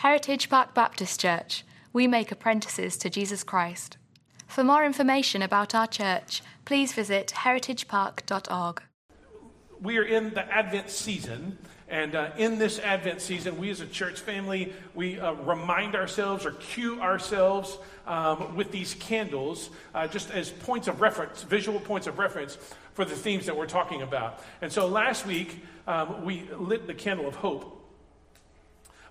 Heritage Park Baptist Church. We make apprentices to Jesus Christ. For more information about our church, please visit heritagepark.org. We are in the Advent season, and uh, in this Advent season, we as a church family, we uh, remind ourselves or cue ourselves um, with these candles uh, just as points of reference, visual points of reference for the themes that we're talking about. And so last week, um, we lit the candle of hope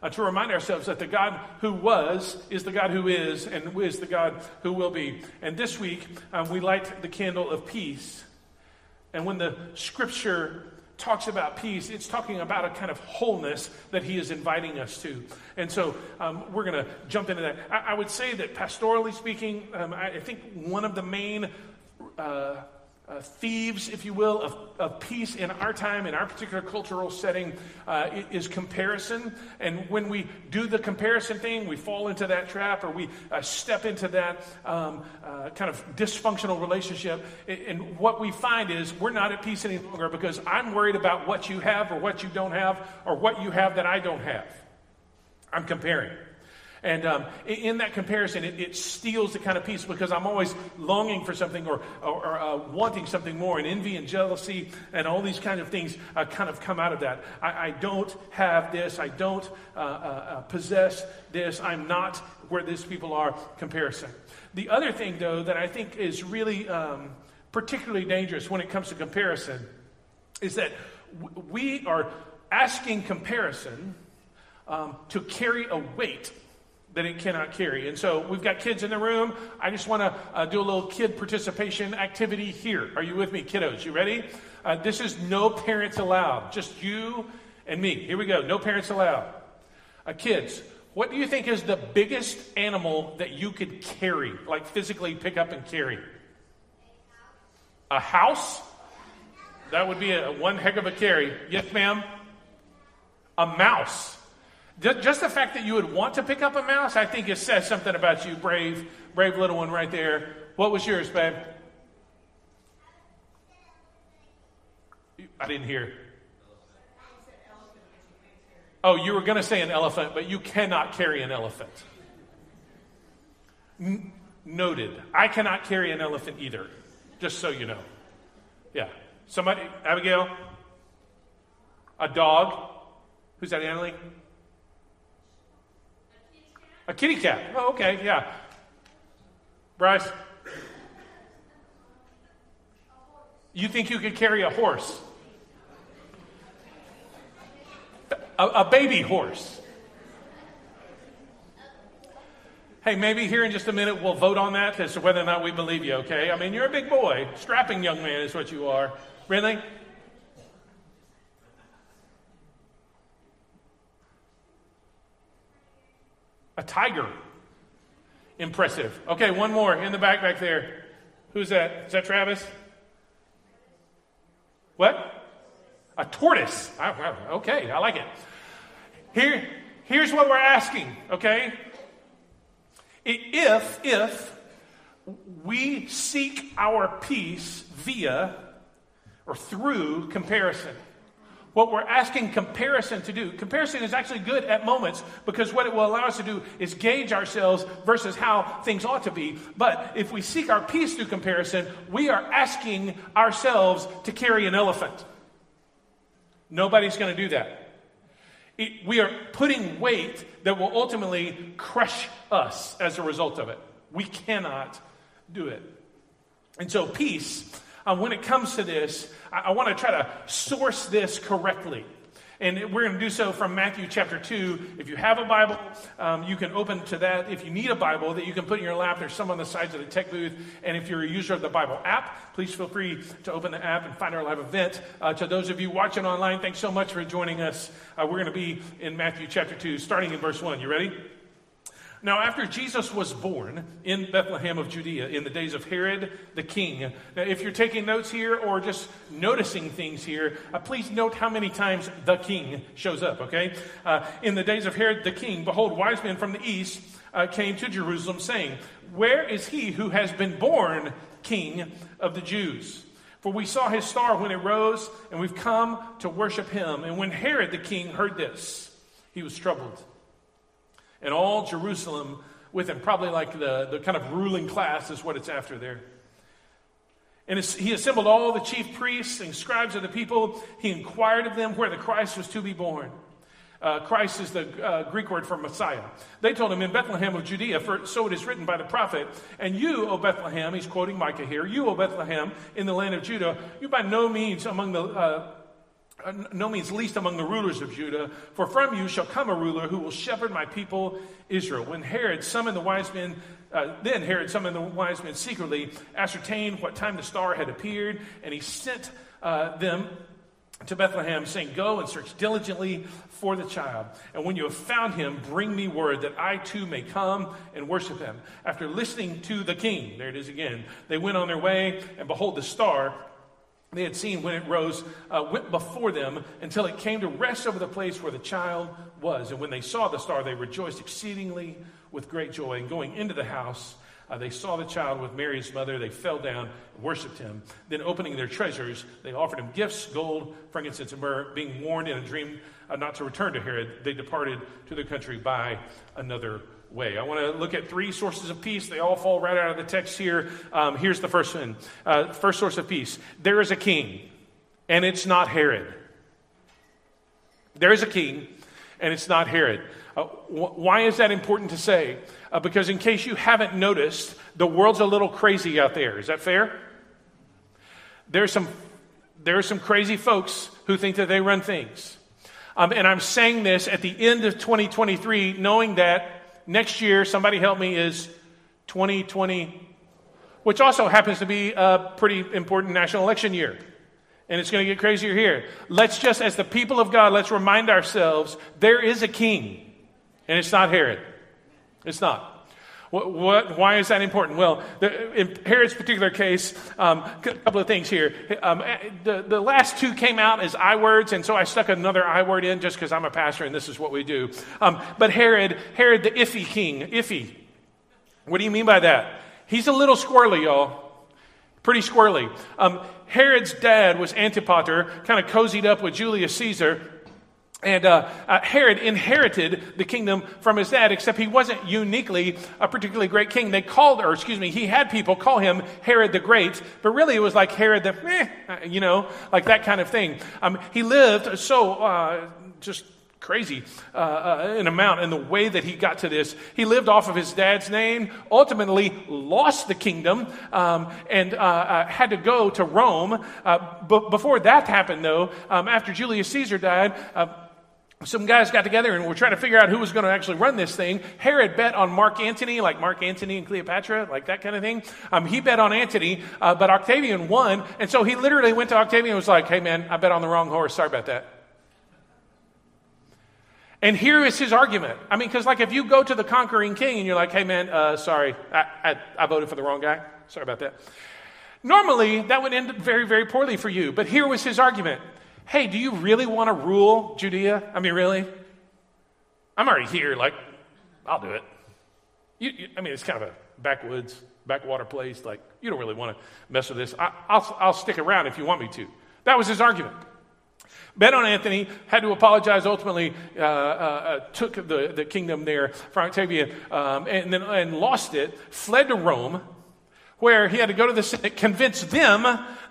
uh, to remind ourselves that the God who was is the God who is and is the God who will be. And this week, um, we light the candle of peace. And when the scripture talks about peace, it's talking about a kind of wholeness that he is inviting us to. And so um, we're going to jump into that. I, I, would say that pastorally speaking, um, I, I, think one of the main. Uh, uh, thieves, if you will, of, of peace in our time, in our particular cultural setting, uh, is comparison. And when we do the comparison thing, we fall into that trap or we uh, step into that um, uh, kind of dysfunctional relationship. And what we find is we're not at peace any longer because I'm worried about what you have or what you don't have or what you have that I don't have. I'm comparing. And um, in that comparison, it, it, steals the kind of peace because I'm always longing for something or, or, or uh, wanting something more. And envy and jealousy and all these kind of things uh, kind of come out of that. I, I don't have this. I don't uh, uh, uh possess this. I'm not where these people are. Comparison. The other thing, though, that I think is really um, particularly dangerous when it comes to comparison is that w- we are asking comparison um, to carry a weight that it cannot carry. And so we've got kids in the room. I just want to uh, do a little kid participation activity here. Are you with me, kiddos? You ready? Uh, this is no parents allowed, just you and me. Here we go. No parents allowed. Uh, kids, what do you think is the biggest animal that you could carry, like physically pick up and carry? A house? That would be a, one heck of a carry. Yes, ma'am? A mouse. Just the fact that you would want to pick up a mouse, I think it says something about you, brave, brave little one right there. What was yours, babe? I didn't hear. Oh, you were going to say an elephant, but you cannot carry an elephant. N- noted. I cannot carry an elephant either, just so you know. Yeah. Somebody, Abigail? A dog? Who's that, Annalie? A kitty cat. Oh, okay, yeah. Bryce? You think you could carry a horse? A, a baby horse. Hey, maybe here in just a minute we'll vote on that as to whether or not we believe you, okay? I mean, you're a big boy. Strapping young man is what you are. Really? Tiger. Impressive. Okay, one more in the back back there. Who's that? Is that Travis? What? A tortoise. Okay, I like it. Here, here's what we're asking, okay? If, if we seek our peace via or through comparison, what we're asking comparison to do. Comparison is actually good at moments because what it will allow us to do is gauge ourselves versus how things ought to be. But if we seek our peace through comparison, we are asking ourselves to carry an elephant. Nobody's going to do that. It, we are putting weight that will ultimately crush us as a result of it. We cannot do it. And so, peace uh, when it comes to this, I, I want to try to source this correctly. And we're going to do so from Matthew chapter 2. If you have a Bible, um, you can open to that. If you need a Bible that you can put in your lap, there's some on the sides of the tech booth. And if you're a user of the Bible app, please feel free to open the app and find our live event. Uh, to those of you watching online, thanks so much for joining us. Uh, we're going to be in Matthew chapter 2, starting in verse 1. You ready? Now, after Jesus was born in Bethlehem of Judea in the days of Herod the king, now if you're taking notes here or just noticing things here, uh, please note how many times the king shows up, okay? Uh, in the days of Herod the king, behold, wise men from the east uh, came to Jerusalem, saying, Where is he who has been born king of the Jews? For we saw his star when it rose, and we've come to worship him. And when Herod the king heard this, he was troubled and all Jerusalem with him. Probably like the, the kind of ruling class is what it's after there. And he assembled all the chief priests and scribes of the people. He inquired of them where the Christ was to be born. Uh, Christ is the uh, Greek word for Messiah. They told him in Bethlehem of Judea, for so it is written by the prophet, and you, O Bethlehem, he's quoting Micah here, you, O Bethlehem, in the land of Judah, you by no means among the uh, no means least among the rulers of Judah, for from you shall come a ruler who will shepherd my people Israel. When Herod summoned the wise men, uh, then Herod summoned the wise men secretly, ascertained what time the star had appeared, and he sent uh, them to Bethlehem, saying, Go and search diligently for the child. And when you have found him, bring me word that I too may come and worship him. After listening to the king, there it is again, they went on their way, and behold, the star they had seen when it rose uh, went before them until it came to rest over the place where the child was. And when they saw the star, they rejoiced exceedingly with great joy. And going into the house, uh, they saw the child with Mary's mother. They fell down and worshiped him. Then, opening their treasures, they offered him gifts gold, frankincense, and myrrh. Being warned in a dream uh, not to return to Herod, they departed to their country by another way. I want to look at three sources of peace. They all fall right out of the text here. Um, here's the first one. Uh, first source of peace. There is a king, and it's not Herod. There is a king, and it's not Herod. Uh, wh- why is that important to say? Uh, because in case you haven't noticed, the world's a little crazy out there. Is that fair? There's some, there are some crazy folks who think that they run things. Um, and I'm saying this at the end of 2023, knowing that next year, somebody help me, is 2020, which also happens to be a pretty important national election year. And it's going to get crazier here. Let's just, as the people of God, let's remind ourselves there is a king, and it's not Herod. It's not. What, what, why is that important? Well, the, in Herod's particular case, um, a couple of things here. Um, eh, the, the last two came out as I words, and so I stuck another I word in just because I'm a pastor and this is what we do. Um, but Herod, Herod the iffy king, iffy. What do you mean by that? He's a little squirrely, y'all. Pretty squirrely. Um, Herod's dad was Antipater, kind of cozied up with Julius Caesar. And uh, uh, Herod inherited the kingdom from his dad, except he wasn't uniquely a particularly great king. They called, or excuse me, he had people call him Herod the Great, but really it was like Herod the, eh, uh, you know, like that kind of thing. Um, he lived so uh, just crazy uh, uh, an amount in the way that he got to this. He lived off of his dad's name, ultimately lost the kingdom, um, and uh, uh, had to go to Rome. Uh, b- before that happened, though, um, after Julius Caesar died, some guys got together and were trying to figure out who was going to actually run this thing. Herod bet on Mark Antony, like Mark Antony and Cleopatra, like that kind of thing. Um, he bet on Antony, uh, but Octavian won. And so he literally went to Octavian and was like, hey, man, I bet on the wrong horse. Sorry about that. And here is his argument. I mean, because like if you go to the conquering king and you're like, hey, man, uh, sorry, I, I, I voted for the wrong guy. Sorry about that. Normally, that would end very, very poorly for you. But here was his argument hey, do you really want to rule Judea? I mean, really? I'm already here. Like, I'll do it. You, you, I mean, it's kind of a backwoods, backwater place. Like, you don't really want to mess with this. I, will I'll stick around if you want me to. That was his argument. Bet on Antony, had to apologize, ultimately uh, uh, uh, took the, the kingdom there from Octavian, um, and then and lost it, fled to Rome, where he had to go to the Senate, convince them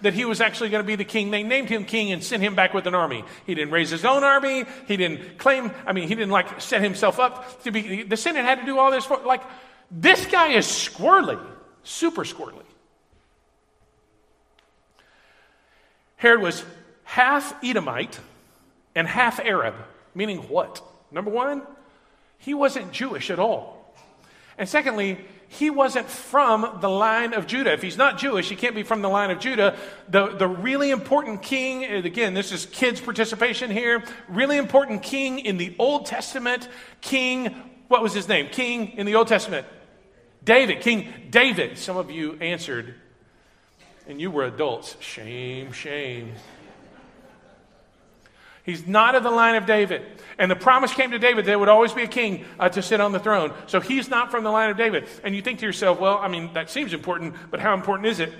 that he was actually going to be the king. They named him king and sent him back with an army. He didn't raise his own army. He didn't claim, I mean, he didn't like set himself up to be, the Senate had to do all this for, like, this guy is squirrely, super squirrely. Herod was half Edomite and half Arab, meaning what? Number one, he wasn't Jewish at all. And secondly, he wasn't from the line of Judah. If he's not Jewish, he can't be from the line of Judah. The, the really important king, again, this is kids' participation here, really important king in the Old Testament, King, what was his name? King in the Old Testament? David, King David. Some of you answered, and you were adults. Shame, shame. He's not of the line of David. And the promise came to David there would always be a king uh, to sit on the throne. So he's not from the line of David. And you think to yourself, well, I mean, that seems important, but how important is it?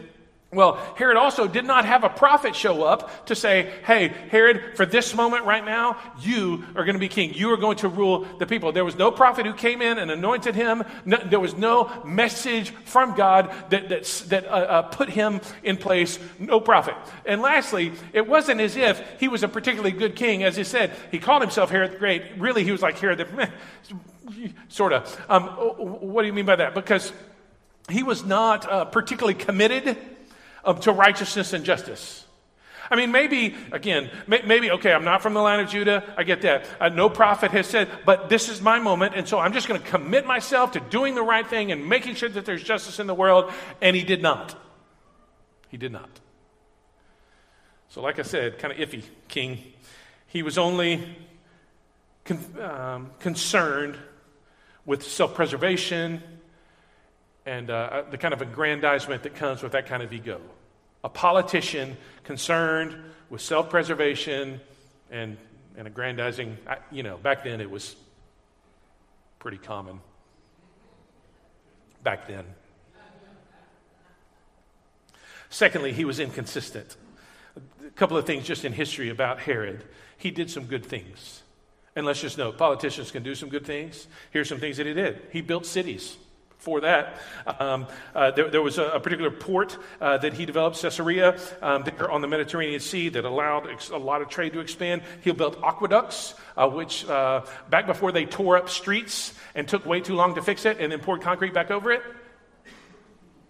Well, Herod also did not have a prophet show up to say, Hey, Herod, for this moment right now, you are going to be king. You are going to rule the people. There was no prophet who came in and anointed him. No, there was no message from God that, that, that uh, uh, put him in place. No prophet. And lastly, it wasn't as if he was a particularly good king. As he said, he called himself Herod the Great. Really, he was like Herod the, sort of. Um, what do you mean by that? Because he was not uh, particularly committed to righteousness and justice. I mean, maybe, again, maybe, okay, I'm not from the line of Judah. I get that. Uh, no prophet has said, but this is my moment. And so I'm just going to commit myself to doing the right thing and making sure that there's justice in the world. And he did not. He did not. So, like I said, kind of iffy king. He was only con- um, concerned with self preservation and uh, the kind of aggrandizement that comes with that kind of ego. A politician concerned with self preservation and, and aggrandizing. I, you know, back then it was pretty common. Back then. Secondly, he was inconsistent. A couple of things just in history about Herod. He did some good things. And let's just note politicians can do some good things. Here's some things that he did he built cities for that. Um, uh, there, there, was a, a particular port uh, that he developed, Caesarea, um, there on the Mediterranean Sea, that allowed ex- a lot of trade to expand. He built aqueducts, uh, which uh, back before they tore up streets and took way too long to fix it and then poured concrete back over it,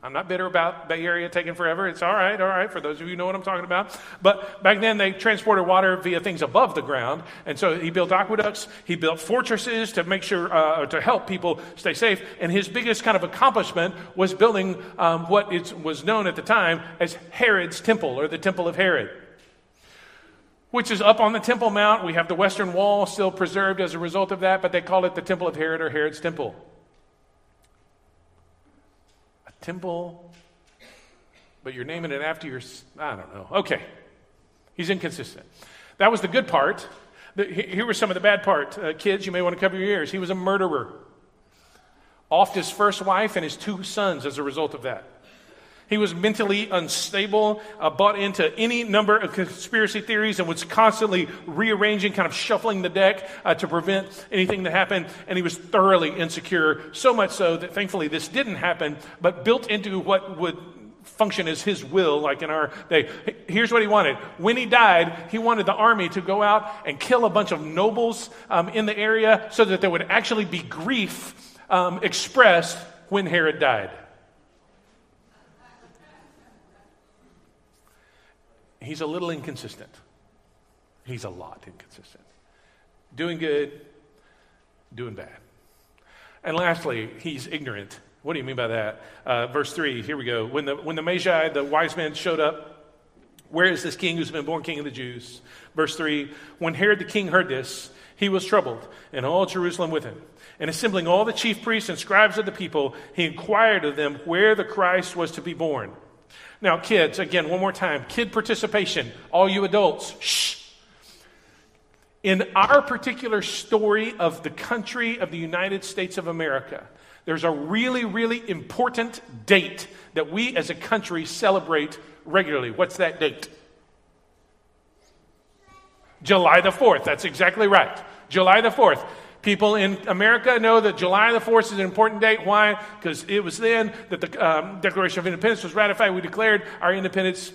I'm not bitter about Bay Area taking forever. It's all right, all right, for those of you who know what I'm talking about. But back then, they transported water via things above the ground. And so he built aqueducts, he built fortresses to make sure, uh, to help people stay safe. And his biggest kind of accomplishment was building um, what was known at the time as Herod's Temple, or the Temple of Herod which is up on the Temple Mount. We have the Western Wall still preserved as a result of that, but they call it the Temple of Herod or Herod's Temple temple, but you're naming it after your, I don't know. Okay. He's inconsistent. That was the good part. Here was some of the bad part. Uh, kids, you may want to cover your ears. He was a murderer. Offed his first wife and his two sons as a result of that. He was mentally unstable, uh, bought into any number of conspiracy theories, and was constantly rearranging, kind of shuffling the deck uh, to prevent anything to happen. And he was thoroughly insecure, so much so that thankfully this didn't happen, but built into what would function as his will, like in our day. Here's what he wanted. When he died, he wanted the army to go out and kill a bunch of nobles um, in the area so that there would actually be grief um, expressed when Herod died. He's a little inconsistent. He's a lot inconsistent. Doing good, doing bad. And lastly, he's ignorant. What do you mean by that? Uh, verse 3, here we go. When the, when the Magi, the wise men, showed up, where is this king who's been born king of the Jews? Verse 3 When Herod the king heard this, he was troubled, and all Jerusalem with him. And assembling all the chief priests and scribes of the people, he inquired of them where the Christ was to be born. Now, kids, again, one more time kid participation, all you adults, shh. In our particular story of the country of the United States of America, there's a really, really important date that we as a country celebrate regularly. What's that date? July the 4th. That's exactly right. July the 4th. People in America know that July the 4th is an important date. Why? Because it was then that the um, Declaration of Independence was ratified. We declared our independence,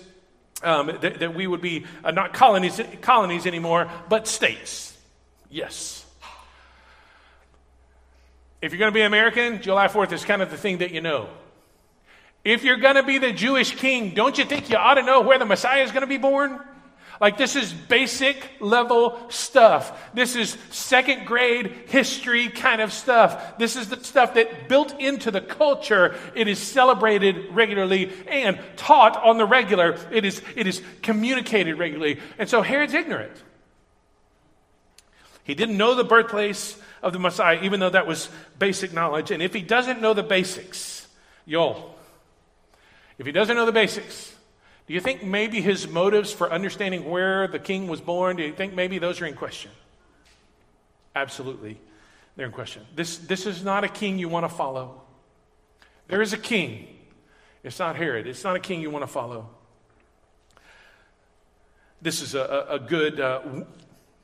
um, that, that, we would be uh, not colonies, colonies anymore, but states. Yes. If you're going to be American, July 4th is kind of the thing that you know. If you're going to be the Jewish king, don't you think you ought to know where the Messiah is going to be born? Like, this is basic level stuff. This is second grade history kind of stuff. This is the stuff that built into the culture. It is celebrated regularly and taught on the regular. It is, it is communicated regularly. And so Herod's ignorant. He didn't know the birthplace of the Messiah, even though that was basic knowledge. And if he doesn't know the basics, y'all, if he doesn't know the basics, do you think maybe his motives for understanding where the king was born, do you think maybe those are in question? Absolutely, they're in question. This, this is not a king you want to follow. There is a king, It's not Herod. It's not a king you want to follow. This is a, a, good, uh,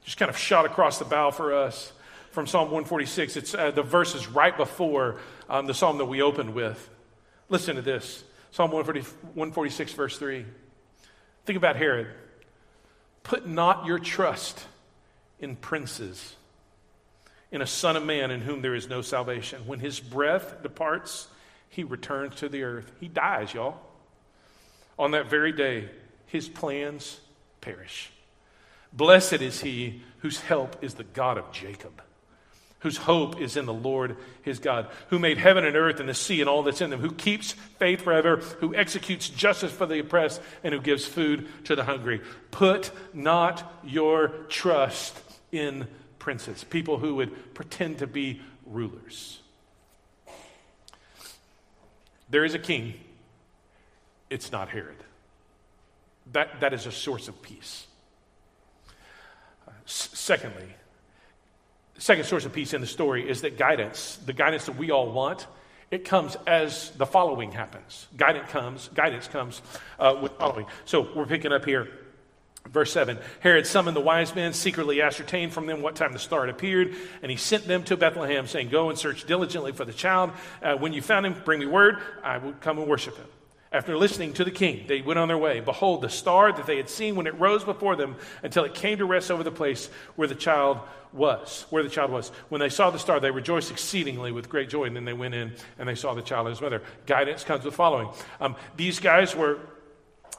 just kind of shot across the bow for us from Psalm 146. It's uh, the verses right before um, the psalm that we opened with. Listen to this Psalm 140, 146, verse 3. Think about Herod. Put not your trust in princes, in a son of man in whom there is no salvation. When his breath departs, he returns to the earth. He dies, y'all. On that very day, his plans perish. Blessed is he whose help is the God of Jacob, whose hope is in the Lord his God, who made heaven and earth and the sea and all that's in them, who keeps faith forever, who executes justice for the oppressed, and who gives food to the hungry. Put not your trust in princes, people who would pretend to be rulers. There is a king, it's not Herod. That, that is a source of peace. S- secondly, second source of peace in the story is that guidance, the guidance that we all want, it comes as the following happens. Guidance comes, guidance comes uh, with following. So we're picking up here. Verse 7 Herod summoned the wise men, secretly ascertained from them what time the star had appeared, and he sent them to Bethlehem, saying, Go and search diligently for the child. Uh, when you found him, bring me word. I will come and worship him. After listening to the king, they went on their way. Behold, the star that they had seen when it rose before them until it came to rest over the place where the child was. Where the child was. When they saw the star, they rejoiced exceedingly with great joy. And then they went in and they saw the child and his mother. Guidance comes with following. Um, these guys were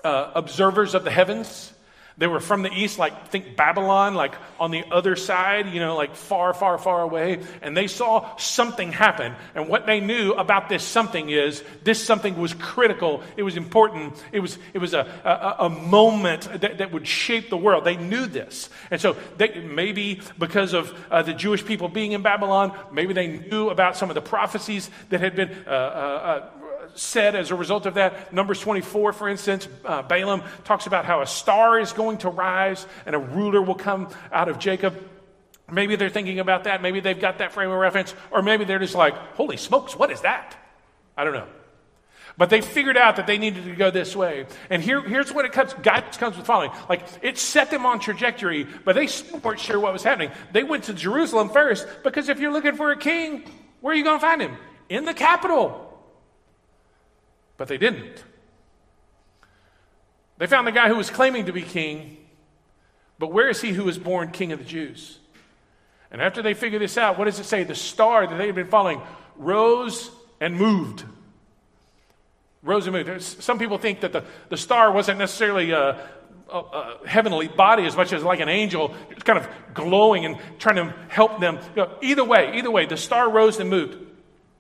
uh, observers of the heavens. They were from the east, like think Babylon, like on the other side, you know, like far, far, far away. And they saw something happen. And what they knew about this something is this something was critical. It was important. It was, it was a, a, a moment that, that would shape the world. They knew this. And so they, maybe because of uh, the Jewish people being in Babylon, maybe they knew about some of the prophecies that had been uh, uh, uh said as a result of that. Numbers 24, for instance, uh, Balaam talks about how a star is going to rise and a ruler will come out of Jacob. Maybe they're thinking about that. Maybe they've got that frame of reference. Or maybe they're just like, holy smokes, what is that? I don't know. But they figured out that they needed to go this way. And here, here's what it comes, guidance comes with following. Like, it set them on trajectory, but they weren't sure what was happening. They went to Jerusalem first, because if you're looking for a king, where are you going to find him? In the capital. But they didn't. They found the guy who was claiming to be king, but where is he who was born king of the Jews? And after they figure this out, what does it say? The star that they had been following rose and moved. Rose and moved. Some people think that the, the star wasn't necessarily a, a, a heavenly body as much as like an angel, kind of glowing and trying to help them. Either way, either way, the star rose and moved.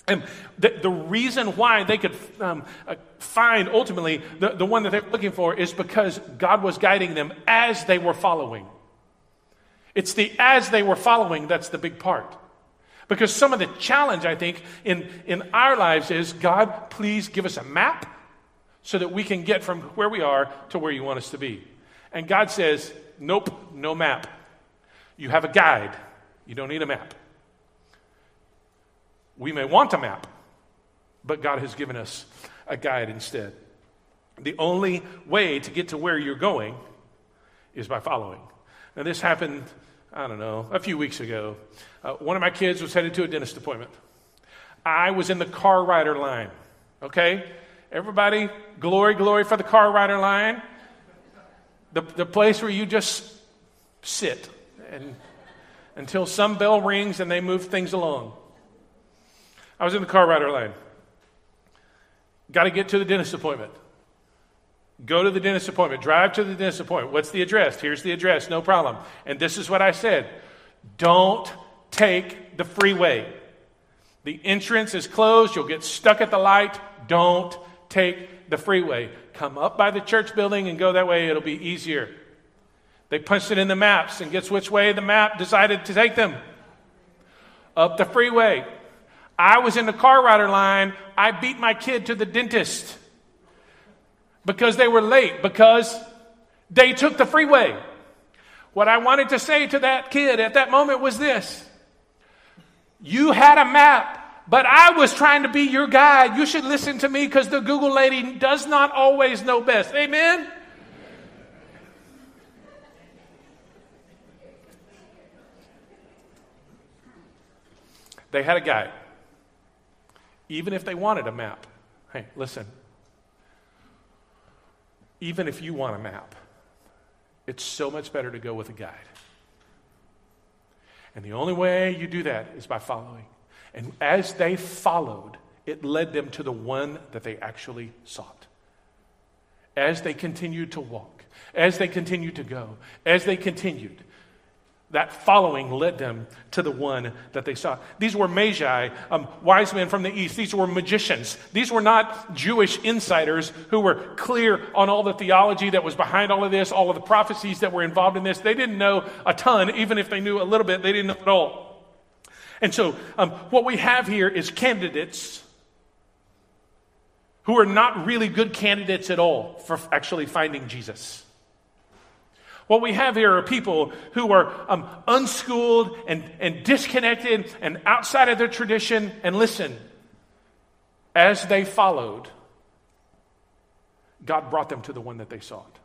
And the, the reason why they could um, uh, find ultimately the, the one that they're looking for is because God was guiding them as they were following. It's the as they were following that's the big part. Because some of the challenge, I think, in, in our lives is God, please give us a map so that we can get from where we are to where you want us to be. And God says, nope, no map. You have a guide, you don't need a map. We may want a map, but God has given us a guide instead. The only way to get to where you're going is by following. Now, this happened, I don't know, a few weeks ago. Uh, one of my kids was headed to a dentist appointment. I was in the car rider line, okay? Everybody, glory, glory for the car rider line. The, the place where you just sit and, until some bell rings and they move things along. I was in the car rider line. Got to get to the dentist appointment. Go to the dentist appointment. Drive to the dentist appointment. What's the address? Here's the address, no problem. And this is what I said Don't take the freeway. The entrance is closed. You'll get stuck at the light. Don't take the freeway. Come up by the church building and go that way. It'll be easier. They punched it in the maps, and guess which way the map decided to take them? Up the freeway. I was in the car rider line. I beat my kid to the dentist because they were late, because they took the freeway. What I wanted to say to that kid at that moment was this You had a map, But I was trying to be your guide. You should listen to me because the Google lady does not always know best. Amen? They had a guide. Even if they wanted a map. Hey, listen. Even if you want a map, it's so much better to go with a guide. And the only way you do that is by following. And as they followed, it led them to the one that they actually sought. As they continued to walk, as they continued to go, as they continued, that following led them to the one that they saw. These were magi, um, wise men from the east. These were magicians. These were not Jewish insiders who were clear on all the theology that was behind all of this, all of the prophecies that were involved in this. They didn't know a ton. Even if they knew a little bit, they didn't know it all. And so, um, what we have here is candidates who are not really good candidates at all for actually finding Jesus. What we have here are people who are um, unschooled and, and disconnected and outside of their tradition. And listen, as they followed, God brought them to the one that they sought.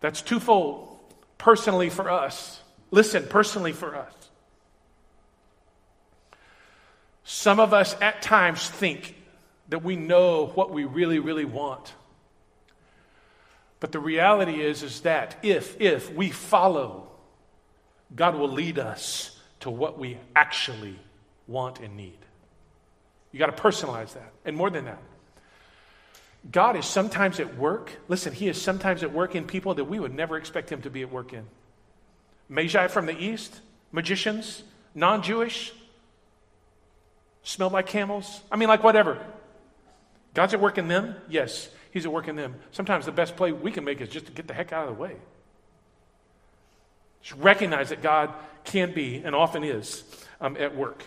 That's twofold. Personally for us. Listen, personally for us. Some of us at times think that we know what we really, really want. But the reality is, is that if, if we follow, God will lead us to what we actually want and need. You got to personalize that. And more than that, God is sometimes at work. Listen, He is sometimes at work in people that we would never expect Him to be at work in. Magi from the East, magicians, non Jewish, smelled like camels. I mean, like whatever. God's at work in them? Yes. He's at work in them. Sometimes the best play we can make is just to get the heck out of the way. Just recognize that God can be and often is um, at work.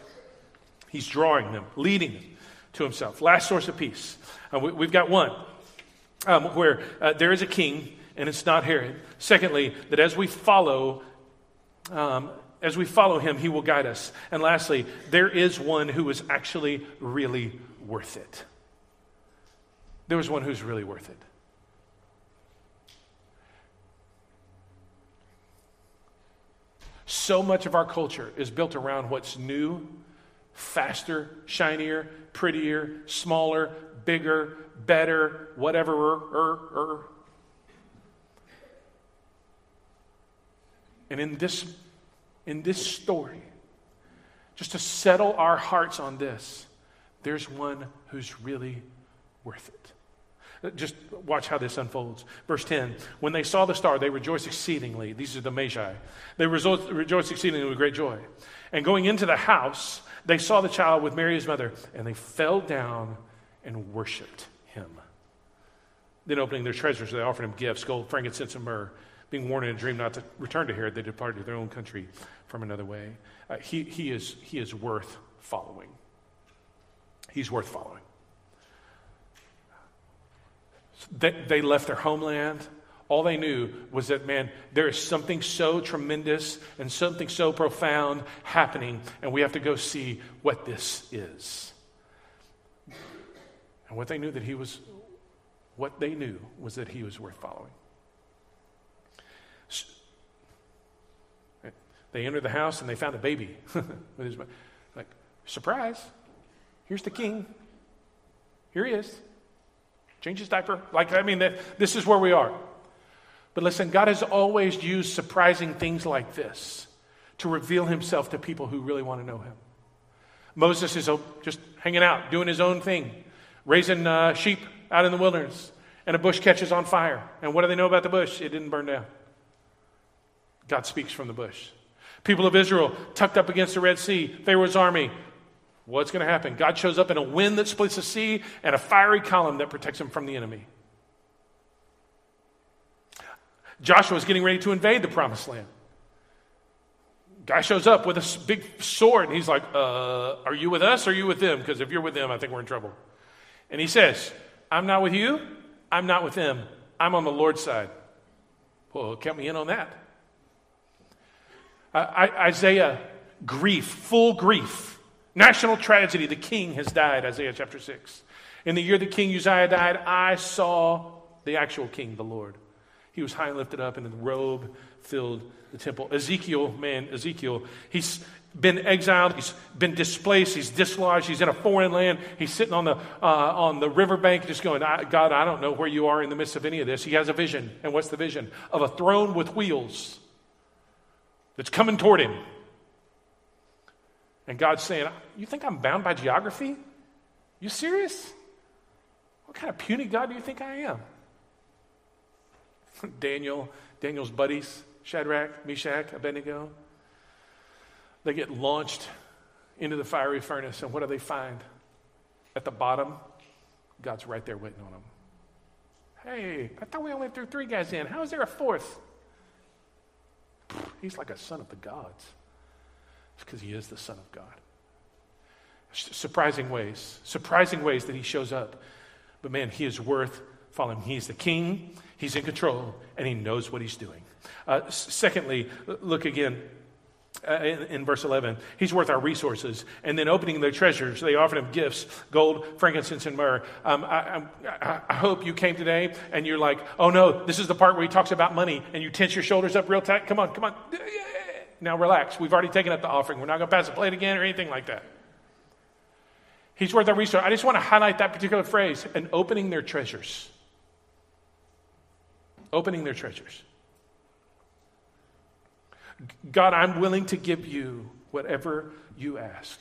He's drawing them, leading them to Himself. Last source of peace. Uh, we, have got one um, where uh, there is a king and it's not Herod. Secondly, that as we follow, um, as we follow him, he will guide us. And lastly, there is one who is actually really worth it there was one who's really worth it. So much of our culture is built around what's new, faster, shinier, prettier, smaller, bigger, better, whatever. Er, er. And in this, in this story, just to settle our hearts on this, there's one who's really worth it. Just watch how this unfolds. Verse 10 When they saw the star, they rejoiced exceedingly. These are the Magi. They rejoiced exceedingly with great joy. And going into the house, they saw the child with Mary, his mother, and they fell down and worshiped him. Then, opening their treasures, they offered him gifts gold, frankincense, and myrrh. Being warned in a dream not to return to Herod, they departed to their own country from another way. Uh, he, he, is, he is worth following. He's worth following. They, they left their homeland. All they knew was that, man, there is something so tremendous and something so profound happening, and we have to go see what this is. And what they knew that he was, what they knew was that he was worth following. They entered the house and they found a baby like surprise. Here's the king. Here he is. Change his diaper. Like, I mean, this is where we are. But listen, God has always used surprising things like this to reveal himself to people who really want to know him. Moses is just hanging out, doing his own thing, raising uh, sheep out in the wilderness, and a bush catches on fire. And what do they know about the bush? It didn't burn down. God speaks from the bush. People of Israel tucked up against the Red Sea, Pharaoh's army, What's going to happen? God shows up in a wind that splits the sea and a fiery column that protects him from the enemy. Joshua is getting ready to invade the promised land. Guy shows up with a big sword, and he's like, uh, Are you with us or are you with them? Because if you're with them, I think we're in trouble. And he says, I'm not with you, I'm not with them, I'm on the Lord's side. Well, count me in on that. I, I, Isaiah, grief, full grief National tragedy. The king has died, Isaiah chapter 6. In the year the king Uzziah died, I saw the actual king, the Lord. He was high and lifted up, and the robe filled the temple. Ezekiel, man, Ezekiel, he's been exiled, he's been displaced, he's dislodged, he's in a foreign land, he's sitting on the, uh, on the riverbank just going, God, I don't know where you are in the midst of any of this. He has a vision. And what's the vision? Of a throne with wheels that's coming toward him. And God's saying, You think I'm bound by geography? You serious? What kind of puny God do you think I am? Daniel, Daniel's buddies, Shadrach, Meshach, Abednego, they get launched into the fiery furnace, and what do they find? At the bottom, God's right there waiting on them. Hey, I thought we only threw three guys in. How is there a fourth? He's like a son of the gods. It's because he is the Son of God. Surprising ways, surprising ways that he shows up. But man, he is worth following. He's the king, he's in control, and he knows what he's doing. Uh, secondly, look again uh, in, in, verse 11. He's worth our resources. And then opening their treasures, they offered him gifts gold, frankincense, and myrrh. Um, I, I, I, hope you came today and you're like, oh no, this is the part where he talks about money, and you tense your shoulders up real tight. Come on, come on. Now relax. We've already taken up the offering. We're not going to pass the plate again or anything like that. He's worth our resource. I just want to highlight that particular phrase and opening their treasures. Opening their treasures. God, I'm willing to give you whatever you ask.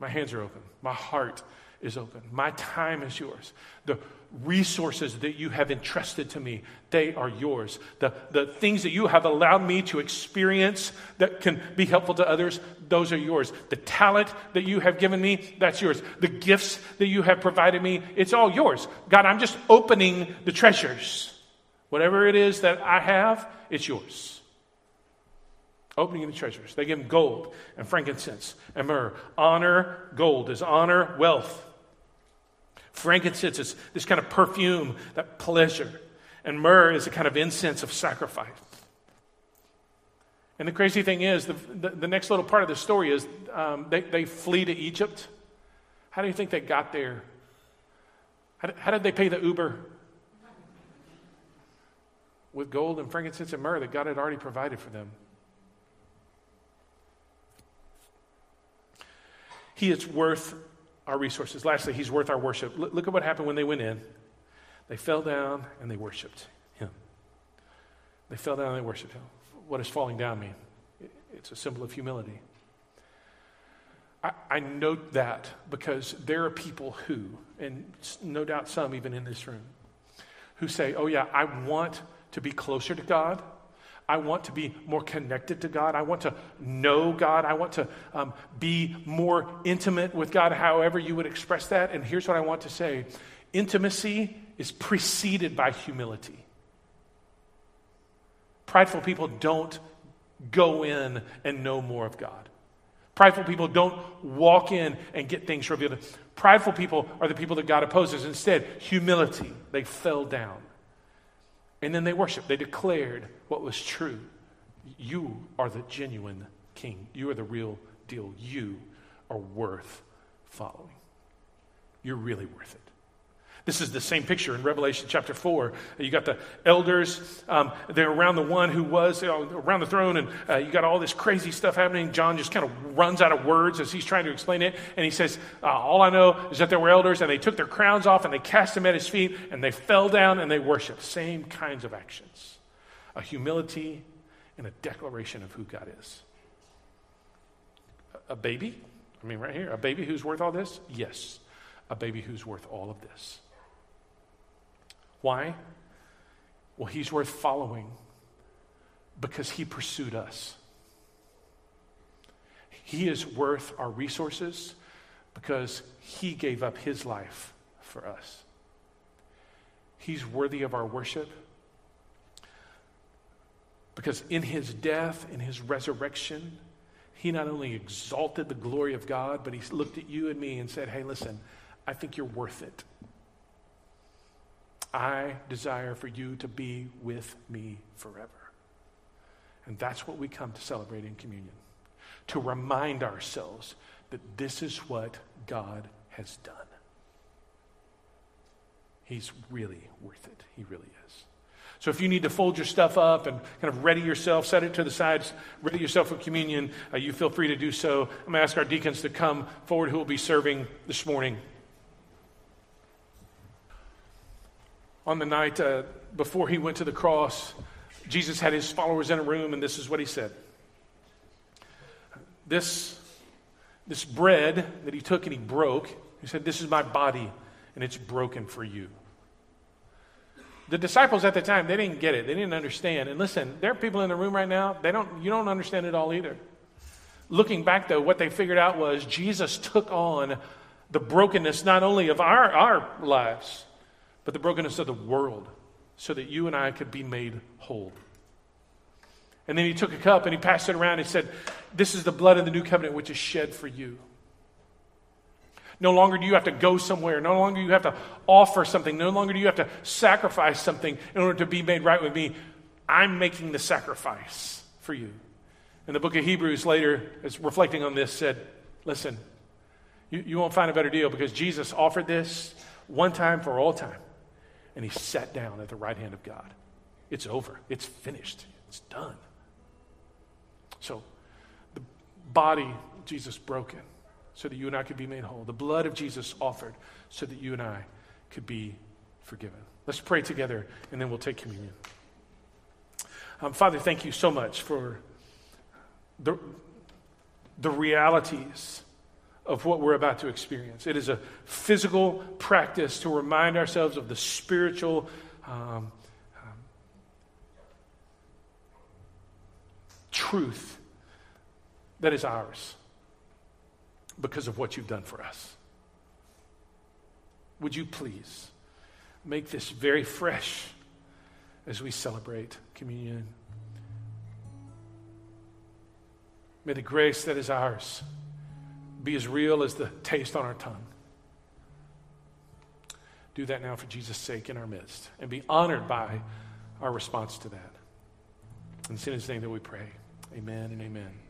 My hands are open. My heart is open. My time is yours. The resources that you have entrusted to me, they are yours. The, the things that you have allowed me to experience that can be helpful to others, those are yours. The talent that you have given me, that's yours. The gifts that you have provided me, it's all yours. God, I'm just opening the treasures. Whatever it is that I have, it's yours. Opening the treasures. They give him gold and frankincense and myrrh. Honor, gold is honor, wealth. Frankincense is this kind of perfume, that pleasure. And myrrh is a kind of incense of sacrifice. And the crazy thing is, the, the, the next little part of the story is um, they, they flee to Egypt. How do you think they got there? How did, how did they pay the Uber? With gold and frankincense and myrrh that God had already provided for them. He is worth our resources. Lastly, he's worth our worship. Look, look at what happened when they went in. They fell down and they worshiped him. They fell down and they worshiped him. What does falling down mean? It's a symbol of humility. I, I note that because there are people who, and no doubt some even in this room, who say, Oh, yeah, I want to be closer to God. I want to be more connected to God. I want to know God. I want to um, be more intimate with God, however you would express that. And here's what I want to say intimacy is preceded by humility. Prideful people don't go in and know more of God. Prideful people don't walk in and get things revealed. Prideful people are the people that God opposes. Instead, humility. They fell down. And then they worshiped. They declared what was true. You are the genuine king. You are the real deal. You are worth following. You're really worth it. This is the same picture in Revelation chapter 4. You got the elders, um, they're around the one who was you know, around the throne, and uh, you got all this crazy stuff happening. John just kind of runs out of words as he's trying to explain it. And he says, uh, All I know is that there were elders, and they took their crowns off, and they cast them at his feet, and they fell down, and they worshiped. Same kinds of actions a humility and a declaration of who God is. A baby? I mean, right here, a baby who's worth all this? Yes. A baby who's worth all of this. Why? Well, he's worth following because he pursued us. He is worth our resources because he gave up his life for us. He's worthy of our worship because in his death, in his resurrection, he not only exalted the glory of God, but he looked at you and me and said, Hey, listen, I think you're worth it. I desire for you to be with me forever. And that's what we come to celebrate in communion. to remind ourselves that this is what God has done. He's really worth it. He really is. So if you need to fold your stuff up and kind of ready yourself, set it to the sides, ready yourself for communion, uh, you feel free to do so. I'm going to ask our deacons to come forward who will be serving this morning. On the night uh, before he went to the cross, Jesus had his followers in a room, and this is what he said. This, this bread that he took and he broke, he said, This is my body, and it's broken for you. The disciples at the time, they didn't get it. They didn't understand. And listen, there are people in the room right now, they don't, you don't understand it all either. Looking back, though, what they figured out was Jesus took on the brokenness not only of our, our lives, but the brokenness of the world so that you and I could be made whole. And then he took a cup and he passed it around and said, This is the blood of the new covenant which is shed for you. No longer do you have to go somewhere. No longer do you have to offer something. No longer do you have to sacrifice something in order to be made right with me. I'm making the sacrifice for you. And the book of Hebrews later, is reflecting on this, said, Listen, you, you won't find a better deal because Jesus offered this one time for all time. And he sat down at the right hand of God. It's over, it's finished, it's done. So, the body Jesus broken so that you and I could be made whole. The blood of Jesus offered so that you and I could be forgiven. Let's pray together and then we'll take communion. Um, Father, thank you so much for the, the realities of what we're about to experience. It is a physical practice to remind ourselves of the spiritual um, um, truth that is ours because of what you've done for us. Would you please make this very fresh as we celebrate communion? May the grace that is ours be as real as the taste on our tongue. Do that now for Jesus' sake in our midst and be honored by our response to that. And In His name that we pray. Amen and amen.